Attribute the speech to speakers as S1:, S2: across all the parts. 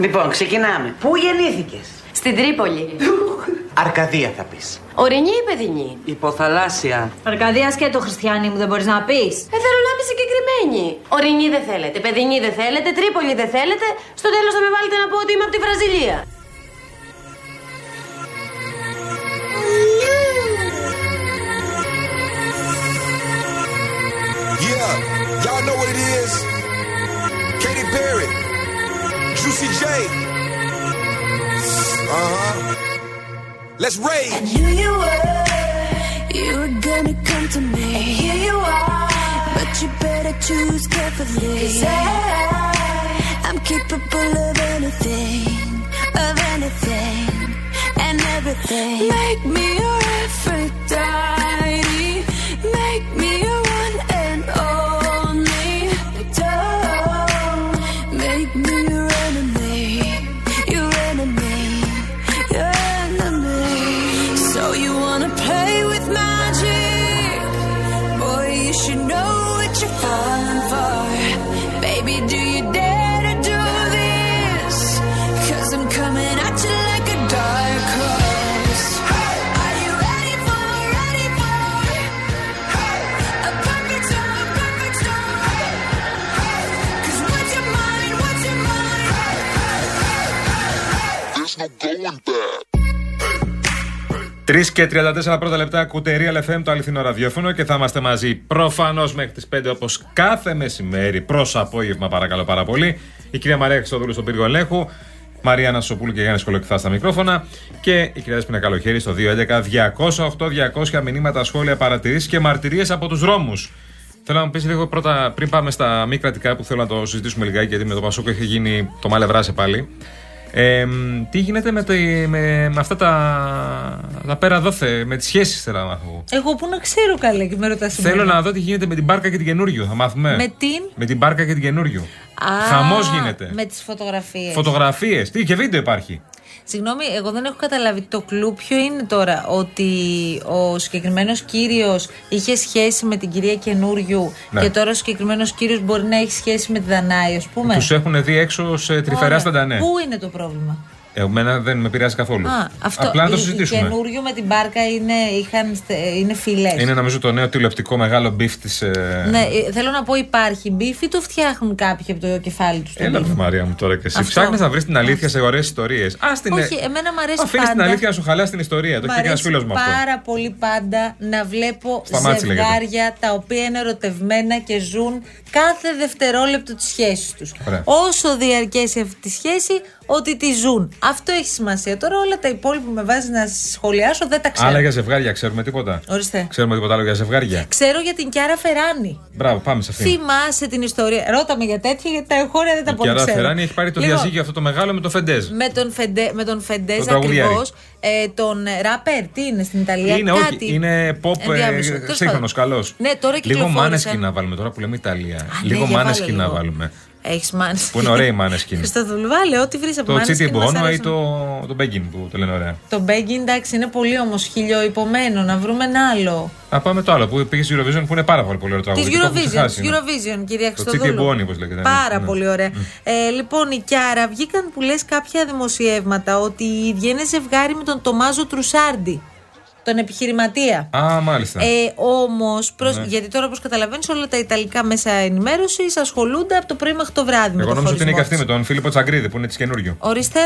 S1: Λοιπόν, ξεκινάμε. Πού γεννήθηκες,
S2: Στην Τρίπολη.
S1: Αρκαδία θα πεις.
S2: Ορεινή ή παιδινή;
S1: Υποθαλάσσια.
S3: Αρκαδία και το χριστιανί μου δεν μπορείς να πεις.
S2: Ε, θέλω να είμαι συγκεκριμένη. Ορεινή δεν θέλετε, παιδινή δεν θέλετε, Τρίπολη δεν θέλετε. Στο τέλος θα με βάλετε να πω ότι είμαι από τη Βραζιλία.
S4: Yeah, y'all know what it is. Juicy J. Uh huh. Let's rage.
S5: knew you were, you were gonna come to me. And here you are, but you better choose carefully. Cause I, I'm capable of anything, of anything, and everything. Make me your Aphrodite, make me
S6: 3 και 34 πρώτα λεπτά ακούτε Real FM το αληθινό ραδιόφωνο και θα είμαστε μαζί προφανώς μέχρι τις 5 όπως κάθε μεσημέρι προς απόγευμα, παρακαλώ πάρα πολύ. Η κυρία Μαρία Χρυστοδούλου στον πύργο ελέγχου, Μαρία Νασοπούλου και Γιάννης Κολοκυθά στα μικρόφωνα και η κυρία Δέσπινα Καλοχέρη στο 211-208-200 μηνύματα, σχόλια, παρατηρήσεις και μαρτυρίες από τους δρόμου. Θέλω να μου πεις λίγο πρώτα, πριν πάμε στα μη κρατικά που θέλω να το συζητήσουμε λιγάκι, γιατί με το Πασόκο έχει γίνει το μάλευράσε πάλι. Ε, τι γίνεται με, το, με, με αυτά τα, τα πέρα δόθε, με τις σχέσεις θέλω να μάθω.
S3: Εγώ που να ξέρω καλά και με ρωτάς
S6: Θέλω να δω τι γίνεται με την μπάρκα και την καινούριο. Θα μάθουμε.
S3: Με την;
S6: Με την μπάρκα και την καινούριο. Χαμός γίνεται.
S3: Με τις φωτογραφίες.
S6: Φωτογραφίες. Τι και βίντεο υπάρχει.
S3: Συγγνώμη, εγώ δεν έχω καταλάβει το κλου ποιο είναι τώρα; Ότι ο συγκεκριμένος κύριος είχε σχέση με την κυρία Καινούριου
S6: Ναι.
S3: και τώρα ο συγκεκριμένος κύριος μπορεί να έχει σχέση με τη Δανάη, ας πούμε;
S6: Τους έχουν δει έξω σε τρυφερά
S3: Ωραία.
S6: σταντανέ.
S3: Πού είναι το πρόβλημα;
S6: Εμένα δεν με πειράζει καθόλου.
S3: Α, αυτό,
S6: Απλά να το
S3: η-
S6: συζητήσουμε.
S3: Η καινούριο με την μπάρκα είναι, είχαν, στε- είναι φιλέ.
S6: Είναι νομίζω το νέο τηλεοπτικό μεγάλο μπιφ της.
S3: Ναι, ε, θέλω να πω υπάρχει μπιφ ή το φτιάχνουν κάποιοι από το κεφάλι τους.
S6: Έλα, βρε Μαρία μου τώρα και εσύ.
S3: Αυτό.
S6: Ψάχνεις να βρεις την αλήθεια σε ωραίες ιστορίες. Α την.
S3: Όχι, εμένα μου αρέσει
S6: Αφήνεις την
S3: πάντα.
S6: αλήθεια να σου χαλάσει την ιστορία. Το
S3: Μ'
S6: έχει πει ένας
S3: αρέσει
S6: φίλος μου αυτό.
S3: πάρα πολύ πάντα να βλέπω
S6: Σταμάτησε, λέγεται.
S3: ζευγάρια τα οποία είναι ερωτευμένα και ζουν κάθε δευτερόλεπτο της σχέσης τους.
S6: Ωραία.
S3: Όσο διαρκέσει αυτή τη σχέση, ότι τη ζουν. Αυτό έχει σημασία. Τώρα όλα τα υπόλοιπα που με βάζεις να σχολιάσω δεν τα ξέρω.
S6: Άλλα για ζευγάρια, ξέρουμε τίποτα;
S3: Ορίστε.
S6: Ξέρουμε τίποτα άλλο για ζευγάρια;
S3: Ξέρω για την Κιάρα Φεράνη.
S6: Μπράβο, πάμε σε αυτήν.
S3: Θυμάσαι την ιστορία. Ρώτα με για τέτοια, γιατί τα εγχώρια δεν τα
S6: Η
S3: πολύ
S6: Κιάρα
S3: ξέρω.
S6: Φεράνη έχει πάρει το
S3: Λοιπόν,
S6: διαζύγιο αυτό το μεγάλο με το Φεντέζ.
S3: Με τον, Φεντε, με τον Φεντέζ
S6: Τον τραγουδιάρη.
S3: ακριβώς. Ε, τον ε, ράπερ, τι είναι στην Ιταλία.
S6: Είναι,
S3: κάτι.
S6: όχι, είναι pop
S3: Ενδιάμεσο. Τέλος
S6: σύγχρονος,
S3: πάντων.
S6: καλός.
S3: Ναι, τώρα
S6: Λίγο
S3: κυκλοφόρησε.
S6: μάνεσκι να βάλουμε τώρα που λέμε Ιταλία.
S3: Α,
S6: λίγο
S3: ναι, για βάλε
S6: μάνεσκι να
S3: λίγο.
S6: βάλουμε.
S3: Έχεις μάνεσκι.
S6: Που είναι ωραία η μάνεσκι.
S3: Χριστοδουλ, βάλε ό,τι βρεις από
S6: Το
S3: μάνεσκι.
S6: Τσίτι
S3: μας
S6: Μπόνο ή
S3: αρέσουν.
S6: το, το Μπέγκιν που το λένε ωραία.
S3: Το Μπέγκι, εντάξει, είναι πολύ όμως χιλιοϊπωμένο. Να βρούμε ένα άλλο.
S6: Α, πάμε το άλλο που πήγες στη Eurovision που είναι πάρα πολύ πολύ ωραίο
S3: Τη
S6: τραγούδι. και το έχω
S3: Eurovision,
S6: ξεχάσει,
S3: της
S6: ναι.
S3: Eurovision, κυρία
S6: Το
S3: Χριστοδούλου.
S6: Τσίτι Μπόνι, όπως λέγεται, ναι.
S3: Πάρα
S6: Ναι.
S3: πολύ ωραία. Ε, λοιπόν, η Κιάρα βγήκαν που λες κάποια δημοσιεύματα ότι βγαίνει ζευγάρι με τον Τομάζο Τρουσάρντι, τον επιχειρηματία.
S6: Α, μάλιστα.
S3: Ε, Όμως,
S6: Ναι.
S3: γιατί τώρα όπως καταλαβαίνεις, όλα τα ιταλικά μέσα ενημέρωσης ασχολούνται από το πρωί μέχρι το βράδυ με
S6: Εγώ
S3: το
S6: νόμιζα ότι είναι και
S3: χωρισμό
S6: αυτή με τον Φίλιππο Τσαγκρίδη που είναι της καινούριο.
S3: Ορίστε.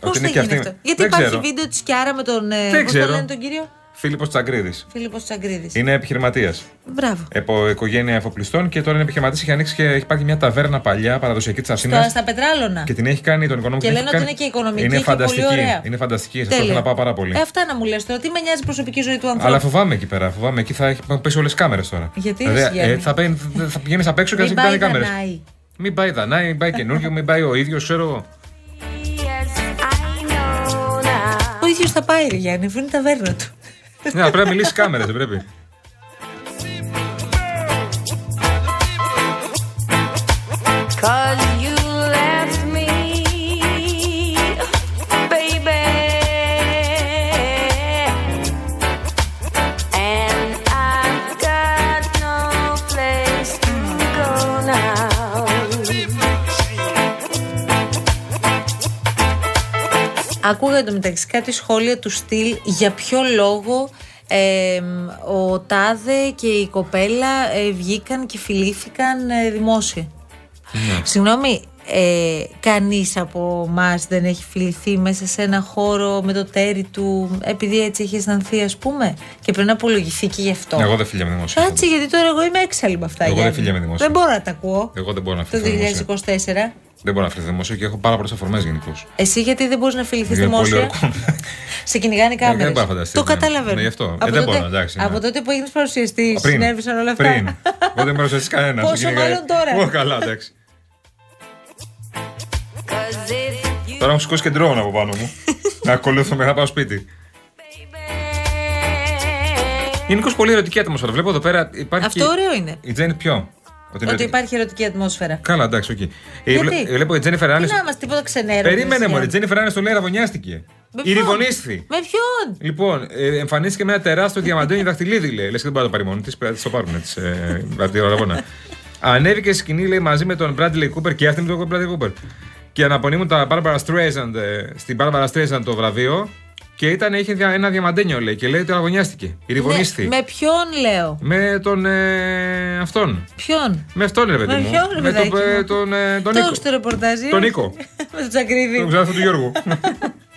S3: Πώς
S6: Ότι
S3: θα
S6: είναι και
S3: γίνει
S6: αυτή.
S3: αυτό; Γιατί
S6: Δεν
S3: υπάρχει
S6: ξέρω.
S3: βίντεο της Κιάρα με τον. ε,
S6: Δεν
S3: πώς το
S6: ξέρω.
S3: λένε τον κύριο;
S6: Φίλιππος Τσαγκρίδης.
S3: Φίλιππος Τσαγκρίδης.
S6: Είναι επιχειρηματίας.
S3: Μπράβο.
S6: Από οικογένεια εφοπλιστών και τώρα είναι επιχειρηματή. Έχει ανοίξει και έχει υπάρχει μια ταβέρνα παλιά παραδοσιακή της Αθήνας.
S3: Στα, στα πετράλωνα.
S6: Και την έχει κάνει τον οικονομικό.
S3: Και
S6: την
S3: λένε
S6: έχει
S3: ότι
S6: κάνει-
S3: είναι και οικονομική
S6: Είναι
S3: και
S6: φανταστική.
S3: πολύ ωραία.
S6: Είναι φανταστική. Σας
S3: Τέλεια.
S6: θέλω να πάω πάρα πολύ.
S3: Ε, αυτά να μου λες τώρα. Τι με νοιάζει η προσωπική ζωή του ανθρώπου;
S6: Αλλά φοβάμαι εκεί πέρα. Φοβάμαι εκεί θα έχει θα πέσει όλες τι κάμερες τώρα.
S3: Γιατί,
S6: Δηλαδή,
S3: ρε, Γιάννη;
S6: ε, θα, παίρνει- θα πηγαίνεις απ' έξω και θα
S3: Μην
S6: σε κοιτάνε οι
S3: πάει
S6: κάμερες.
S3: Δανάη.
S6: Μην πάει Δανάη, μην πάει καινούριο, μην πάει ο ίδιος, ξέρω εγώ.
S3: Ο ίδιος θα πάει, ρε Γιάννη, αφού είναι η ταβέρνα του.
S6: Ναι, αλλά πρέπει να μιλήσεις κάμερες, δεν πρέπει.
S5: Cause
S3: Άκουγα εντωμεταξύ κάτι σχόλια του στυλ για ποιο λόγο ε, ο Τάδε και η κοπέλα ε, βγήκαν και φιλήθηκαν ε, δημόσια.
S6: Ναι.
S3: Συγγνώμη, ε, κανείς από εμά δεν έχει φιληθεί μέσα σε ένα χώρο με το τέρι του επειδή έτσι έχει αισθανθεί ας πούμε; Και πρέπει να απολογηθεί και γι' αυτό.
S6: Εγώ δεν φιλιάμαι δημοσία.
S3: Κάτσε γιατί τώρα εγώ είμαι έξαλλη με αυτά.
S6: Εγώ δεν
S3: Γιάννη.
S6: φιλιάμαι δημόσια.
S3: Δεν μπορώ να τα ακούω.
S6: Εγώ δεν μπορώ να
S3: Το
S6: φιληθώ δημόσια.
S3: 2024.
S6: Δεν μπορώ να φιληθώ δημόσια και έχω πάρα πολλές αφορμές γενικώς.
S3: Εσύ γιατί δεν μπορείς να φιληθείς
S6: Είναι πολύ
S3: δημόσια;
S6: ορκό.
S3: Σε κυνηγάνε κάμερε.
S6: δεν μπορώ να φανταστείς,
S3: Το
S6: ναι.
S3: καταλαβαίνω.
S6: Ναι, γι' αυτό. Ε,
S3: Από,
S6: δεν
S3: τότε,
S6: μπορώ, εντάξει, ναι.
S3: από τότε που έγινες παρουσιαστής,
S6: Πριν.
S3: συνέβησαν όλα αυτά.
S6: Πριν. Εγώ δεν παρουσιαστεί κανένας.
S3: Πόσο μάλλον τώρα.
S6: Ω, καλά, εντάξει. Τώρα μου σηκώσει και ντρόουν από πάνω μου. να ακολουθώ μέχρι να πάω σπίτι. Γενικώ πολύ ερωτική ατμόσφαιρα. Βλέπω εδώ πέρα υπάρχει.
S3: Αυτό ωραίο είναι.
S6: Η Τζένι ποιο; Ότι, είναι
S3: Ότι
S6: ερωτική.
S3: υπάρχει ερωτική ατμόσφαιρα.
S6: Καλά, εντάξει, οκ. Ε,
S3: Γιατί;
S6: βλέ- Βλέπω η Τζένιφερ
S3: Τι
S6: Άνιστον.
S3: να είμαστε τίποτα ξενέρωτες.
S6: Περίμενε μου, η
S3: Γιάννη.
S6: Τζένιφερ Άνιστον λέει ραβωνιάστηκε.
S3: Με
S6: Η
S3: ποιον;
S6: ριβονίσθη.
S3: Με ποιον;
S6: Λοιπόν, ε, εμφανίστηκε με ένα τεράστιο διαμαντένιο δαχτυλίδι, λέει. Λες και δεν μπορεί να το πάρει μόνη της, πρέπει να της το πάρουν της. Ε, από τη ραβόνα. Ανέβηκε στη σκηνή, λέει, μαζί με τον Bradley Cooper και αυτή με τον Bradley Cooper. Και αναπονίμουν τα Barbara Streisand, ε, στην Barbara Streisand το βραβείο. Και ήταν, είχε δια- ένα διαμαντένιο, λέει. Και λέει ότι αγωνιάστηκε. Η ριβονίστη.
S3: Ναι, με ποιον λέω;
S6: Με τον. Ε, αυτόν.
S3: Ποιον;
S6: Με αυτόν, ρε παιδί
S3: Με
S6: μου.
S3: ποιον, ρε
S6: με τον,
S3: παιδάκι
S6: ε,
S3: μου;
S6: τον, ε, τον
S3: Το
S6: Νίκο.
S3: έχεις το ρεπορτάζ.
S6: Τον Νίκο.
S3: με τον Τσακρίδη.
S6: Τον ξάδερφο του Γιώργου.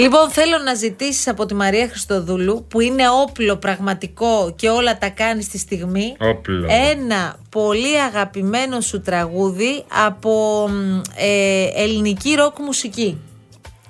S3: Λοιπόν, θέλω να ζητήσεις από τη Μαρία Χριστοδούλου, που είναι όπλο πραγματικό και όλα τα κάνει στη στιγμή,
S6: Όπλο.
S3: ένα πολύ αγαπημένο σου τραγούδι από μ, ε, ελληνική ροκ μουσική.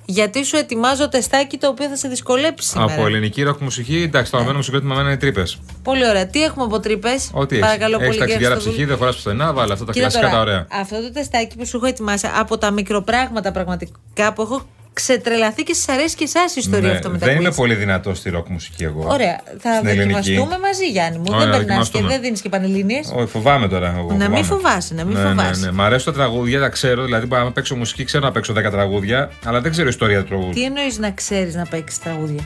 S3: Γιατί σου ετοιμάζω τεστάκι το οποίο θα σε δυσκολέψει σήμερα.
S6: Από ελληνική ροκ μουσική, εντάξει, το αγαπημένο μου συγκρότημα με είναι Τρύπες.
S3: Πολύ ωραία. Τι έχουμε από Τρύπες;
S6: Ό,τι έχει.
S3: Παρακαλώ
S6: Έχεις
S3: πολύ, κύριε
S6: ταξιδιάρα
S3: Χριστοδούλου.
S6: ψυχή, δεν χωρά πουθενά, βάλε αυτά τα
S3: Κοίτα
S6: κλασικά
S3: τώρα,
S6: τα ωραία.
S3: Αυτό το τεστάκι που σου έχω ετοιμάσει από τα μικροπράγματα πραγματικά που έχω ξετρελαθεί και σα αρέσει και εσά η ιστορία
S6: Ναι,
S3: αυτό με τα
S6: δεν είμαι
S3: quiz.
S6: πολύ δυνατό στη ροκ μουσική εγώ.
S3: Ωραία. Θα
S6: Στην ελληνική.
S3: δοκιμαστούμε μαζί, Γιάννη μου.
S6: Ωραία,
S3: δεν περνάς και
S6: δοκιμαστούμε.
S3: δεν δίνεις και πανελλήνιες.
S6: Όχι, φοβάμαι τώρα. Εγώ,
S3: Να μην
S6: φοβάμαι.
S3: φοβάσαι, να μην
S6: ναι,
S3: φοβάσαι.
S6: Ναι, ναι. Μ' αρέσουν τα τραγούδια, τα ξέρω. Δηλαδή, μπορώ να παίξω μουσική, ξέρω να παίξω 10 τραγούδια, αλλά δεν ξέρω ιστορία του τραγούδου.
S3: Τι εννοείς να ξέρεις να παίξεις τραγούδια;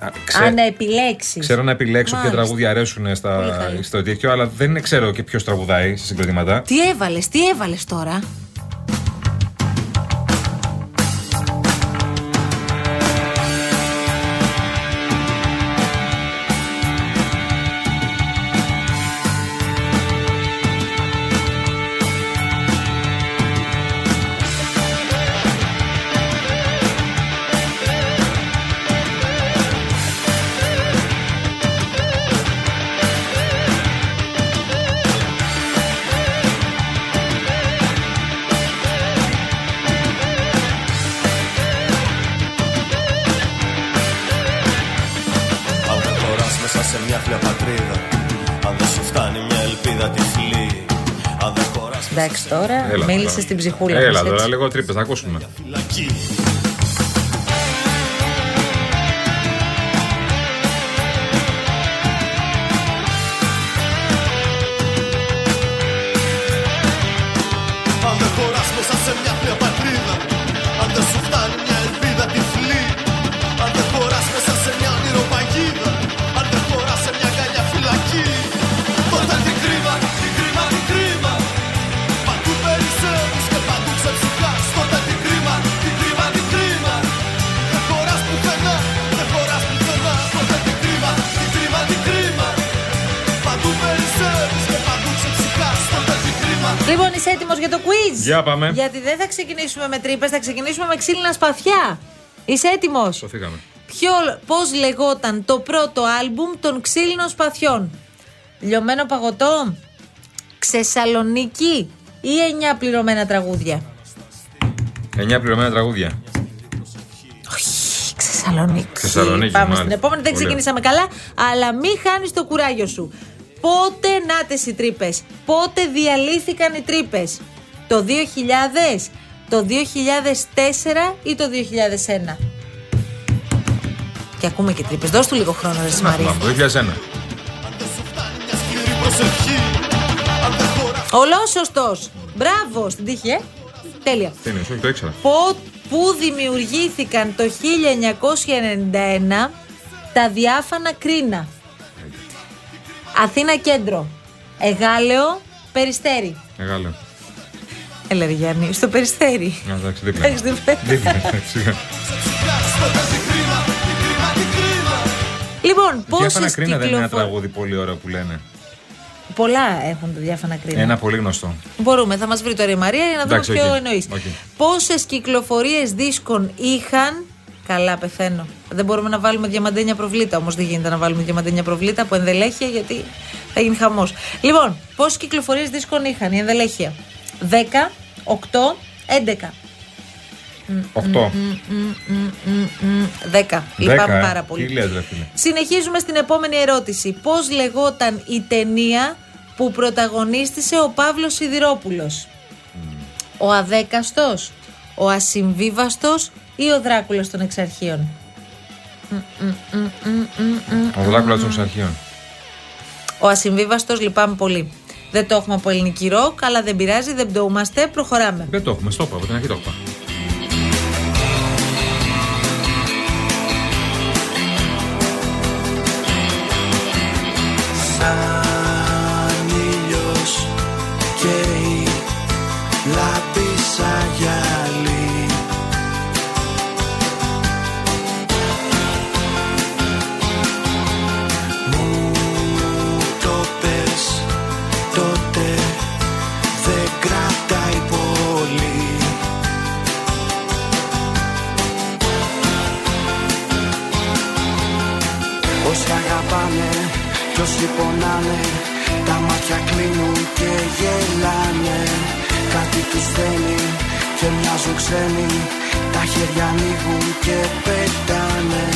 S6: Α, ξέ-
S3: Α, να επιλέξεις.
S6: Ξέρω να επιλέξω ποια
S3: Μάλιστα.
S6: τραγούδια αρέσουν
S3: Πολύ
S6: στα,
S3: καλή.
S6: στο τέτοιο, αλλά δεν ξέρω και ποιος τραγουδάει σε συγκροτήματα.
S3: Τι έβαλες, τι έβαλες τώρα; Μίλησες τώρα. στην ψυχούλα
S6: Έλα
S3: μας,
S6: τώρα,
S3: έτσι.
S6: λίγο τρύπες, να ακούσουμε.
S3: Λοιπόν, είσαι έτοιμος για το quiz;
S6: Για πάμε.
S3: Γιατί δεν θα ξεκινήσουμε με τρύπες, θα ξεκινήσουμε με ξύλινα σπαθιά. Είσαι έτοιμος;
S6: Σωθήκαμε.
S3: Ποιο, πώς λεγόταν το πρώτο άλμπουμ των ξύλινων σπαθιών; Λιωμένο παγωτό, Ξεσαλονίκη ή εννιά πληρωμένα τραγούδια;
S6: 9 πληρωμένα τραγούδια.
S3: Ξεσαλονίκη.
S6: Ξεσαλονίκη,
S3: Πάμε
S6: μάλιστα.
S3: στην επόμενη. Δεν
S6: Πολύ
S3: ξεκινήσαμε καλά, αλλά μην χάνεις το κουράγιο σου. Πότε νάτες οι Τρύπες, πότε διαλύθηκαν οι Τρύπες. Το 2000, το 2004 ή το 2001. Και ακούμε και Τρύπες. Δώσ' του λίγο χρόνο, ρε
S6: Να
S3: Μαρία.
S6: θυμάμαι, το 2001.
S7: μια σκληρή προσευχή Αν δεν χωράς
S3: Ολόσωστο. Μπράβο στην τύχη, ε. Τέλεια.
S6: Τι είναι, όχι, το ήξερα.
S3: Πο- Πού δημιουργήθηκαν το 1991 τα Διάφανα Κρίνα; Αθήνα κέντρο. Αιγάλεω, Περιστέρι.
S6: Αιγάλεω.
S3: Έλα, ρε Γιάννη, στο Περιστέρι.
S6: Α, Εντάξει, δίπλα.
S3: Έχεις δίπλα.
S6: Δίπλα, εντάξει.
S3: Λοιπόν, πόσε
S6: Διάφανα Κρίνα δεν είναι ένα
S3: κυκλοφορίε.
S6: τραγούδι πολύ ωραίο που λένε.
S3: Πολλά έχουν τα Διάφανα Κρίνα.
S6: Ένα πολύ γνωστό.
S3: Μπορούμε, θα μας βρει τώρα η Μαρία για να δούμε
S6: Εντάξει,
S3: ποιο
S6: οκ.
S3: εννοείς.
S6: Οκ.
S3: Πόσες κυκλοφορίες δίσκων είχαν. Καλά, πεθαίνω. Δεν μπορούμε να βάλουμε διαμαντένια προβλήτα. Όμως δεν γίνεται να βάλουμε διαμαντένια προβλήτα από ενδελέχεια γιατί θα γίνει χαμός. Λοιπόν, πόσες κυκλοφορίες δίσκων είχαν η ενδελέχεια; 10, 8, 11.
S6: 8.
S3: 10. Λυπάμαι
S6: ε.
S3: πάρα πολύ.
S6: Τι λες, ρε φίλε.
S3: Συνεχίζουμε στην επόμενη ερώτηση. Πώς λεγόταν η ταινία που πρωταγωνίστησε ο Παύλος Σιδηρόπουλος; Ο Αδέκαστος, ο Ασυμβίβαστος ή ο Δράκουλας των Εξαρχείων;
S6: Ο Δράκουλας των Αρχείων.
S3: Ο Ασυμβίβαστος λυπάμαι πολύ. Δεν το έχουμε από ελληνική ροκ, αλλά δεν πειράζει, δεν πτωούμαστε, προχωράμε.
S6: Δεν το έχουμε, στο είπα, από την αρχή το είπα.
S8: Πονάνε Τα μάτια κλείνουν και γελάνε. Κάτι τους δένει και μοιάζουν ξένοι Τα χέρια ανοίγουν και πετάνε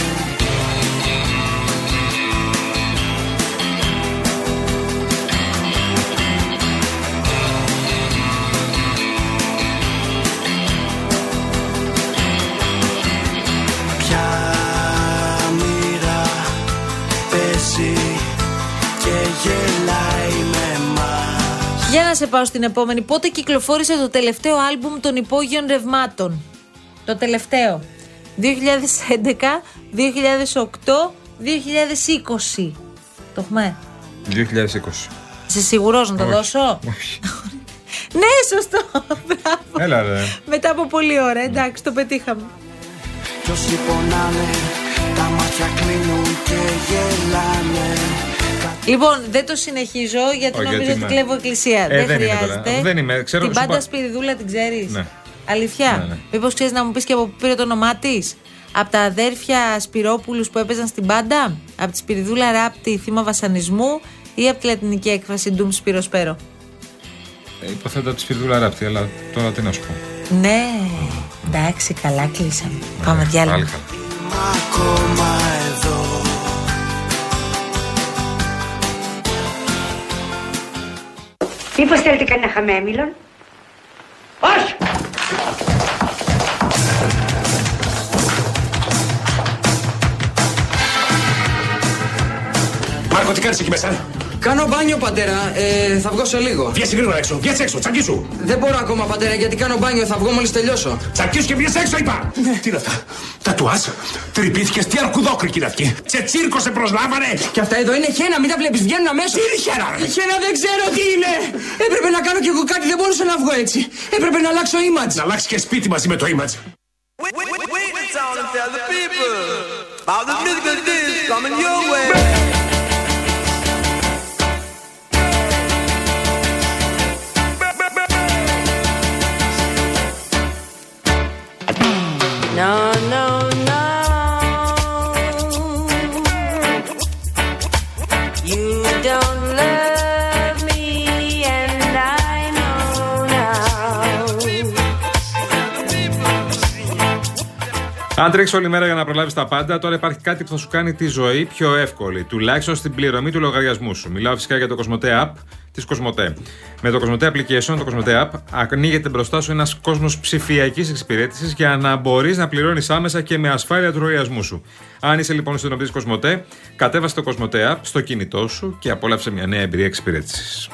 S3: σε πάω στην επόμενη. Πότε κυκλοφόρησε το τελευταίο άλμπουμ των υπόγειων ρευμάτων; Το τελευταίο. 2011, 2008, 2020. Το έχουμε.
S6: 2020.
S3: Είσαι σίγουρος να το
S6: Όχι.
S3: δώσω;
S6: Όχι.
S3: ναι, σωστό. Μπράβο.
S6: Έλα ρε.
S3: Μετά από πολλή ώρα, εντάξει, το πετύχαμε.
S8: Κι όσοι πονάνε τα μάτια κλείνουν και γελάνε
S3: Λοιπόν, δεν το συνεχίζω γιατί
S6: Όχι,
S3: νομίζω
S6: γιατί
S3: ότι
S6: είμαι-
S3: κλέβω εκκλησία.
S6: Ε,
S3: δεν,
S6: δεν είναι τώρα.
S3: χρειάζεται.
S6: Δεν είμαι, ξέρω,
S3: Την
S6: σου
S3: πάντα
S6: είπα-
S3: Σπυριδούλα την ξέρεις.
S6: Ναι.
S3: Αλήθεια.
S6: Ναι, ναι.
S3: Μήπως ξέρεις να μου πεις και από πού πήρε το όνομά της; Από τα αδέρφια Σπυρόπουλους που έπαιζαν στην πάντα; Από τη Σπυριδούλα Ράπτη, θύμα βασανισμού. Ή από τη λατινική έκφραση Ντουμ Σπυροσπέρο.
S6: Ε, Υποθέτω τη Σπυρδούλα Ράπτη, αλλά τώρα τι να σου πω.
S3: Ναι. Εντάξει, καλά κλείσαμε. Πάμε
S6: Ναι,
S3: διάλειμμα.
S9: Μήπως θέλετε κανένα χαμέμιλον; Όχι!
S10: Μάρκο, τι κάνεις εκεί μέσα;
S11: Κάνω μπάνιο, πατέρα. Ε, θα βγω σε λίγο.
S10: Βγες γρήγορα έξω, βγες έξω, τσακίσου.
S11: Δεν μπορώ ακόμα, πατέρα, γιατί κάνω μπάνιο. Θα βγω μόλις τελειώσω.
S10: Τσακίσου και βγες έξω, είπα. Τι είναι αυτά; Τατουάζ, τρυπήθηκες, τι αρκουδόκρικη είναι αυτή. Σε τσίρκο σε προσλάβανε.
S11: Και αυτά εδώ είναι χένα, μην τα βλέπεις, βγαίνουν αμέσως.
S10: Τι είναι χένα, ρε;
S11: Χένα δεν ξέρω τι είναι. Έπρεπε να κάνω κι εγώ κάτι, δεν μπορούσα να βγω έτσι. Έπρεπε να αλλάξω image.
S10: Να αλλάξεις και σπίτι μαζί με το image.
S2: No,
S6: Αν τρέξεις όλη μέρα για να προλάβεις τα πάντα, τώρα υπάρχει κάτι που θα σου κάνει τη ζωή πιο εύκολη, τουλάχιστον στην πληρωμή του λογαριασμού σου. Μιλάω φυσικά για το Cosmote App της Cosmote. Με το Cosmote Application, το Cosmote App, ανοίγεται μπροστά σου ένας κόσμος ψηφιακής εξυπηρέτησης για να μπορείς να πληρώνεις άμεσα και με ασφάλεια του λογαριασμού σου. Αν είσαι λοιπόν συνομιλητή Cosmote, κατέβασε το Cosmote App στο κινητό σου και απόλαυσε μια νέα εμπειρία
S2: εξυπηρέτησης.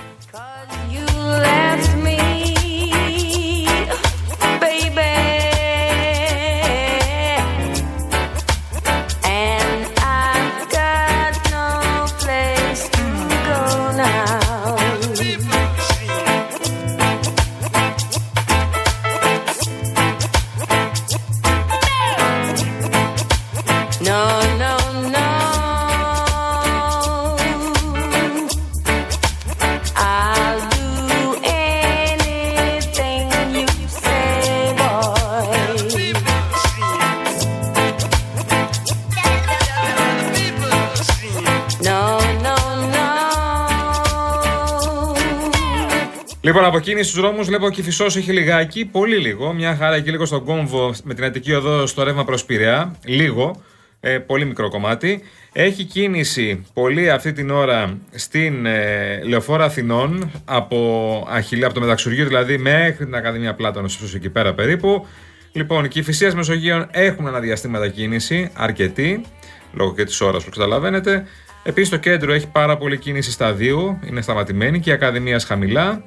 S6: Λοιπόν, από κίνηση στους δρόμους βλέπω ότι η Φυσός έχει λιγάκι, πολύ λίγο. Μια χαρά εκεί λίγο στον κόμβο με την Αττική Οδό στο ρεύμα προς Πειραιά. Λίγο. Ε, πολύ μικρό κομμάτι. Έχει κίνηση πολύ αυτή την ώρα στην ε, Λεωφόρα Αθηνών από Αχιλέα, από το Μεταξουργείο δηλαδή μέχρι την Ακαδημία Πλάτωνο, ίσως εκεί πέρα περίπου. Λοιπόν, και οι Φυσίας Μεσογείων έχουν αναδιαστήματα κίνηση, αρκετή, λόγω και της ώρας που καταλαβαίνετε. Επίσης το κέντρο έχει πάρα πολύ κίνηση σταδίου, είναι σταματημένη και η Ακαδημία χαμηλά.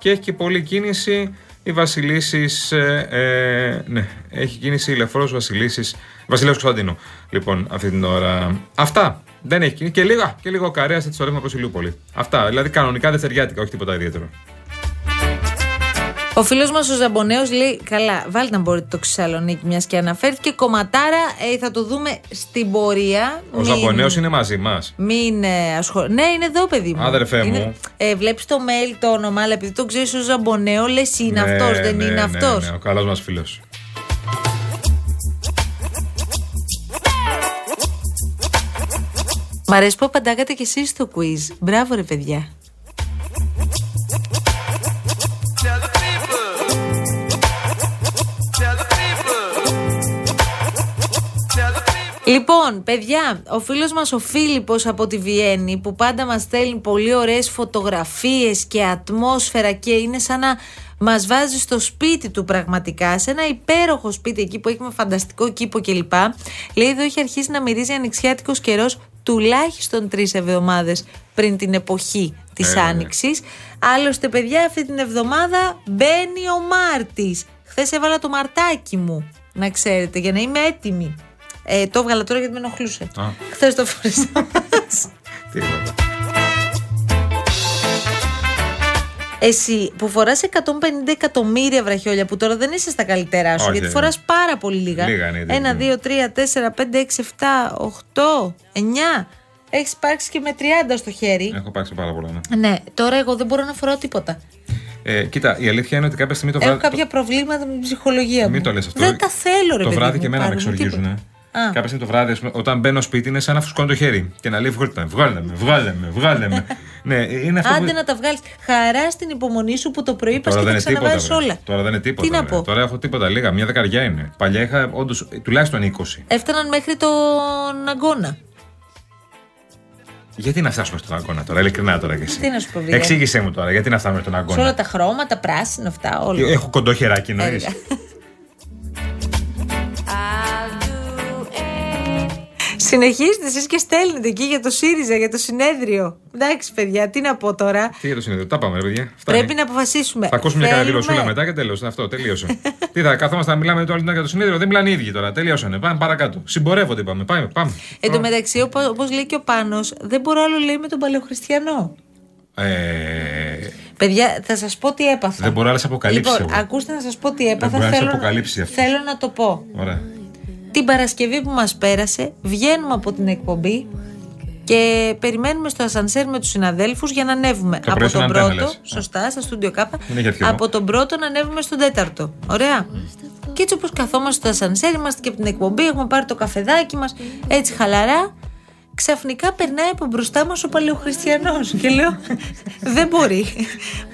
S6: Και έχει και πολλή κίνηση η Βασιλίσης, ε, ε, ναι, έχει κίνηση η Λεφρός Βασιλίσης, Βασιλέως Κωνσταντίνου. Λοιπόν, αυτή την ώρα. Αυτά. Δεν έχει κίνηση. Και λίγο, και λίγο καρέα στο ρεύμα προς Ηλιούπολη. Αυτά. Δηλαδή κανονικά δευτεριάτικα, όχι τίποτα ιδιαίτερο.
S3: Ο φίλος μας ο Ζαμπονέος λέει: Καλά, βάλτε να μπορείτε το Θεσσαλονίκη, μιας και αναφέρθηκε. Κομματάρα ε, θα το δούμε στην πορεία.
S6: Ο Ζαμπονέος είναι μαζί μας.
S3: Μην ε, ασχολ... Ναι, είναι εδώ, παιδί μου.
S6: Άδερφέ μου.
S3: Είναι, ε, Βλέπεις το mail το όνομα, αλλά επειδή το ξέρεις ο Ζαμπονέο, λες είναι αυτός, δεν
S6: ναι,
S3: είναι
S6: ναι,
S3: αυτός.
S6: Ναι, ο καλός μας φίλος.
S3: Μ' αρέσει που απαντάγατε κι εσείς στο quiz. Μπράβο, ρε παιδιά. Λοιπόν, παιδιά, ο φίλος μας ο Φίλιππος από τη Βιέννη που πάντα μας στέλνει πολύ ωραίες φωτογραφίες και ατμόσφαιρα και είναι σαν να μας βάζει στο σπίτι του πραγματικά, σε ένα υπέροχο σπίτι εκεί που έχει με φανταστικό κήπο κλπ. Λέει εδώ έχει αρχίσει να μυρίζει ανοιξιάτικος καιρός τουλάχιστον τρεις εβδομάδες πριν την εποχή της
S12: Ε, βέβαια.
S3: Άνοιξης. Άλλωστε, παιδιά, αυτή την εβδομάδα μπαίνει ο Μάρτης. Χθες έβαλα το μαρτάκι μου, να ξέρετε, για να είμαι έτοιμη. Ε, το έβγαλα τώρα γιατί με ενοχλούσε.
S6: Α,
S3: Χθες το φορέσα.
S6: τίποτα.
S3: Εσύ που φοράς 150 εκατομμύρια βραχιόλια που τώρα δεν είσαι στα καλύτερά σου,
S6: Όχι,
S3: γιατί
S6: δεν
S3: φοράς
S6: είναι.
S3: πάρα πολύ λίγα.
S6: Λίγα είναι, δεν
S3: 1,
S6: είναι.
S3: 2, 3, 4, 5, 6, 7, 8, 9. Έχεις υπάρξει και με 30 στο χέρι.
S6: Έχω πάξει πάρα πολλά. Ναι.
S3: Ναι, τώρα εγώ δεν μπορώ να φοράω τίποτα.
S6: Ε, κοίτα, η αλήθεια είναι ότι κάποια στιγμή το
S3: Έχω
S6: βράδυ.
S3: κάποια προβλήματα με την ψυχολογία μου.
S6: Μην το λες αυτό.
S3: Δεν τα θέλω, ρε
S6: Το
S3: παιδί
S6: βράδυ
S3: μου,
S6: και εμένα με
S3: πάρε μου
S6: εξοργίζουν.
S3: Τίποτα.
S6: Ε.
S3: Α.
S6: Κάποια στιγμή το βράδυ, ας πούμε, όταν μπαίνω σπίτι, είναι σαν να φουσκώνει το χέρι. Και να λέει: Βγάλτε με, βγάλτε με, βγάλτε με. Βγάλτε με. ναι, είναι αυτό.
S3: Άντε
S6: που...
S3: να τα βγάλεις. Χαρά στην υπομονή σου που το πρωί πα
S6: Τώρα
S3: και
S6: δεν
S3: τα
S6: είναι τίποτα.
S3: ξαναβάζεις
S6: βρε.
S3: όλα.
S6: Τώρα δεν είναι τίποτα.
S3: Τι να
S6: βρε.
S3: πω.
S6: Τώρα έχω τίποτα λίγα. Μια δεκαριά είναι. Παλιά είχα όντως τουλάχιστον 20.
S3: Έφταναν μέχρι τον αγκώνα.
S6: Γιατί να φτάσουμε στον αγκώνα τώρα, ειλικρινά τώρα κι εσύ.
S3: Τι να σου πω, Βίγια.
S6: Εξήγησέ μου τώρα, γιατί να φτάσουμε στον
S3: Σε όλα
S6: αγκώνα.
S3: τα χρώματα, πράσινα, αυτά όλα.
S6: Έχω κοντό χεράκι, εννοείς.
S3: Έργα. Συνεχίστε εσείς και στέλνετε εκεί για το ΣΥΡΙΖΑ, για το συνέδριο. Εντάξει, παιδιά, τι να πω τώρα.
S6: Τι για το συνέδριο, τα πάμε, ρε παιδιά. Φτάνει.
S3: Πρέπει να αποφασίσουμε.
S6: Θα ακούσουμε μια
S3: Θέλουμε-
S6: καλή μετά και τέλος. Αυτό, τελείωσε. Τι θα καθόμαστε να μιλάμε το άλλο την ώρα για το συνέδριο, δεν μιλάνε οι ίδιοι τώρα. Τελειώσανε. Πάμε παρακάτω. Συμπορεύονται, είπαμε. Πάμε, πάμε.
S3: Εν τω μεταξύ, όπως λέει και ο Πάνος, δεν μπορώ άλλο λέει με τον παλαιοχριστιανό.
S6: Ε,
S3: Παιδιά, θα σας πω τι έπαθα.
S6: δεν μπορώ άλλες αποκαλύψεις.
S3: Λοιπόν, ακούστε να σας πω τι έπαθα.
S6: μπορώ να σε
S3: Θέλω,
S6: αποκαλύψεις αυτό.
S3: θέλω να το πω.
S6: Ωραία.
S3: Την Παρασκευή που μας πέρασε, βγαίνουμε από την εκπομπή και περιμένουμε στο ασανσέρ με τους συναδέλφους για να ανέβουμε
S6: Το πρωί
S3: από
S6: στον
S3: τον
S6: αντένα,
S3: πρώτο,
S6: λες.
S3: σωστά, στα στούντιο Κάπα,
S6: Είναι για αρχηγό.
S3: από τον πρώτο να ανέβουμε στον τέταρτο. Ωραία. Και έτσι όπως καθόμαστε στο ασανσέρ, είμαστε και από την εκπομπή, έχουμε πάρει το καφεδάκι μας, έτσι χαλαρά. Ξαφνικά περνάει από μπροστά μας ο παλαιοχριστιανός και λέω δεν μπορεί.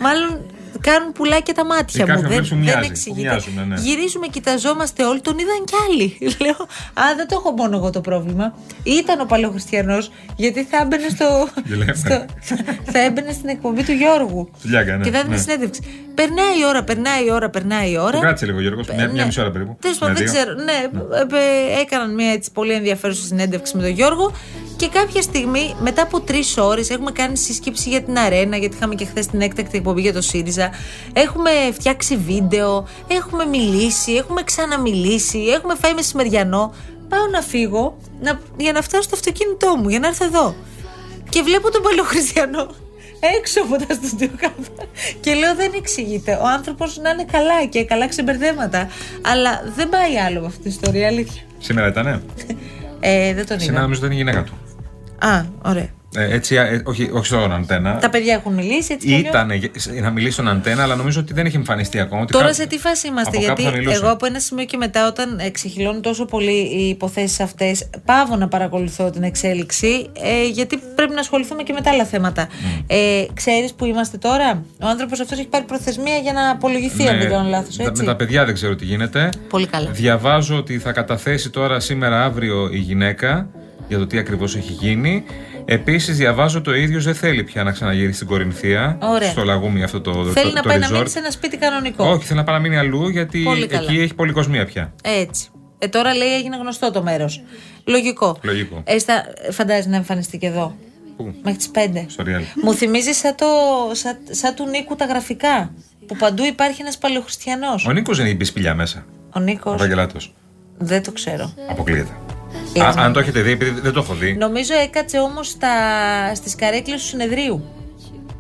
S3: Μάλλον κάνουν πουλάκια τα μάτια
S6: Ή
S3: μου.
S6: κάποιον
S3: Δεν,
S6: βλέπεις που
S3: δεν
S6: μοιάζει, που
S3: εξηγείται.
S6: μοιάζουνε, ναι.
S3: Γυρίζουμε, κοιταζόμαστε όλοι, τον είδαν κι άλλοι. Λέω, Α, δεν το έχω μόνο εγώ το πρόβλημα. Ήταν ο παλαιοχριστιανός, γιατί θα έμπαινε στο.
S6: Γελάει.
S3: στο θα έμπαινε στην εκπομπή του Γιώργου.
S6: Φιλιάκα, ναι.
S3: και θα έδινε
S6: ναι.
S3: συνέντευξη. Περνάει η ώρα, περνάει η ώρα, περνάει η ώρα.
S6: Το κράτησε λίγο, Γιώργο. Μια, μια
S3: ναι.
S6: μισή ώρα περίπου.
S3: Τέλος πάντων,
S6: Μια,
S3: δεν
S6: δύο.
S3: ξέρω. Ναι, ε, ε, έκαναν μια έτσι πολύ ενδιαφέρουσα συνέντευξη με τον Γιώργο. Και κάποια στιγμή, μετά από τρεις ώρες, έχουμε κάνει σύσκεψη για την αρένα, γιατί είχαμε και χθες την έκτακτη εκπομπή για το ΣΥΡΙΖΑ. Έχουμε φτιάξει βίντεο, έχουμε μιλήσει, έχουμε ξαναμιλήσει, έχουμε φάει μεσημεριανό. Πάω να φύγω να, για να φτάσω στο αυτοκίνητό μου, για να έρθω εδώ. Και βλέπω τον Παλαιοχριστιανό έξω από τα στούντιο κάπα. Και λέω δεν εξηγείται. Ο άνθρωπος να είναι καλά και καλά ξεμπερδέματα. Αλλά δεν πάει άλλο με αυτή την ιστορία, αλήθεια.
S6: Σήμερα ήτανε;
S3: Ε, δεν τον
S6: Σήμερα
S3: είδα.
S6: νομίζω ότι είναι η γυναίκα του.
S3: Α, ωραία.
S6: Ε, έτσι, ε, όχι, όχι στον αντένα.
S3: Τα παιδιά έχουν μιλήσει έτσι. κι αλλιώς.
S6: Ήταν να μιλήσει στον αντένα, αλλά νομίζω ότι δεν έχει εμφανιστεί ακόμα. Ότι
S3: Τώρα
S6: κά-
S3: σε τι φάση είμαστε,
S6: από κάπου
S3: Γιατί
S6: θα μιλούσε.
S3: εγώ από ένα σημείο και μετά, όταν εξεχυλώνουν τόσο πολύ οι υποθέσεις αυτές, πάω να παρακολουθώ την εξέλιξη, ε, γιατί πρέπει να ασχοληθούμε και με τα άλλα θέματα. Ε, Ξέρεις που είμαστε τώρα; Ο άνθρωπος αυτός έχει πάρει προθεσμία για να απολογηθεί, αν δεν κάνω λάθος.
S6: Ναι, τα- με τα παιδιά δεν ξέρω τι γίνεται.
S3: Πολύ καλά.
S6: Διαβάζω ότι θα καταθέσει τώρα σήμερα αύριο η γυναίκα για το τι ακριβώς έχει γίνει. Επίσης, διαβάζω το ίδιο δεν θέλει πια να ξαναγυρίσει στην Κορινθία.
S3: Ωραία.
S6: Στο λαγούμι αυτό το,
S3: Θέλει
S6: το,
S3: να
S6: το
S3: πάει να
S6: resort.
S3: μείνει σε ένα σπίτι κανονικό.
S6: Όχι, θέλει να πάει να μείνει αλλού γιατί
S3: Πολύ καλά.
S6: εκεί έχει πολυκοσμία πια.
S3: Έτσι. Ε, τώρα λέει έγινε γνωστό το μέρος. Λογικό.
S6: Λογικό.
S3: Ε, στα, φαντάζεσαι να εμφανιστεί και εδώ.
S6: Πού;
S3: Μέχρι τις 5.
S6: Στο Real.
S3: Μου θυμίζει σαν, το, σαν, σαν του Νίκου τα γραφικά. Που παντού υπάρχει ένας παλαιοχριστιανός.
S6: Ο Νίκος δεν έχει μπει σπηλιά μέσα.
S3: Ο Νίκος.
S6: Ο Βαγγελάτος.
S3: Δεν το ξέρω.
S6: Αποκλείεται.
S3: Έτσι.
S6: Α, αν το έχετε δει, επειδή δεν το έχω δει.
S3: Νομίζω έκατσε όμως στις καρέκλες του συνεδρίου.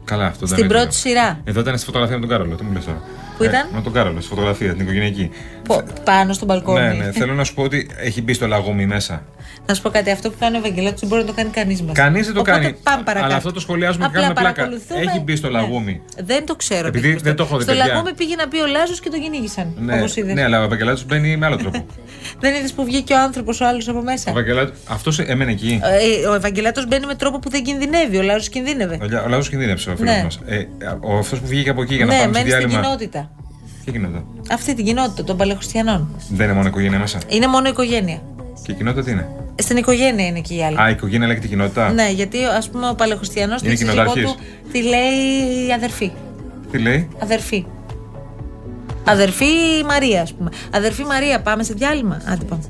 S6: Καλά, αυτό δεν
S3: Στην
S6: είναι
S3: πρώτη
S6: βέβαιο.
S3: σειρά.
S6: Εδώ ήταν στη φωτογραφία με τον Κάρολο. Τι μου λες τώρα.
S3: Πού ήταν;
S6: με τον Κάρολο, στη φωτογραφία, την οικογενειακή.
S3: Πο- πάνω στον μπαλκόνι.
S6: Ναι, ναι. Θέλω να σου πω ότι έχει μπει στο λαγούμι μέσα.
S3: Να σου πω κάτι, αυτό που κάνει ο Ευαγγελάτος δεν μπορεί να το κάνει κανείς μας.
S6: Κανείς δεν το κάνει.
S3: Πάμε παρακάτω.
S6: Αλλά αυτό το σχολιάζουμε και
S3: Απλά
S6: κάνουμε πλάκα.
S3: παρακολουθούμε.
S6: Έχει μπει στο
S3: Ναι.
S6: λαγούμι.
S3: Δεν το ξέρω.
S6: Επειδή
S3: τι έχει
S6: δεν
S3: μπει
S6: το έχω δει,
S3: Στο
S6: παιδιά.
S3: λαγούμι πήγε να πει ο Λάζος και τον κυνήγησαν.
S6: Ναι,
S3: Όπως είδες.
S6: ναι, αλλά ο Ευαγγελάτο μπαίνει με άλλο τρόπο.
S3: Δεν είδες που βγήκε ο άνθρωπος ο άλλος από μέσα;
S6: ο Ευαγγελάτο. Αυτός έμενε εκεί.
S3: Ε, ο Ευαγγελάτος μπαίνει με τρόπο που δεν κινδυνεύει. Ο Λάζος κινδύνευε.
S6: Ο, Λιά- ο λαό κινδύνεψε ο φίλος
S3: Ναι.
S6: μας. Ε, ο, αυτός που βγήκε από εκεί για να
S3: ναι,
S6: πάμε σε
S3: μένει στην
S6: διάλειμμα.
S3: Κοινότητα.
S6: Τι κοινότητα;
S3: Αυτή την κοινότητα των παλαιοχριστιανών.
S6: Δεν είναι μόνο οικογένεια μέσα;
S3: Είναι μόνο οικογένεια.
S6: Και η κοινότητα τι είναι;
S3: Στην οικογένεια είναι και οι άλλοι.
S6: Α, η οικογένεια λέγεται κοινότητα;
S3: Ναι, γιατί ας πούμε ο παλαιοχριστιανός
S6: Είναι
S3: τη σύζυγό
S6: κοινοτάρχης;
S3: του τη λέει αδερφή.
S6: Τι λέει;
S3: Αδερφή. Αδερφή Μαρία, ας πούμε. Αδερφή Μαρία, πάμε σε διάλειμμα. Άντε πάμε.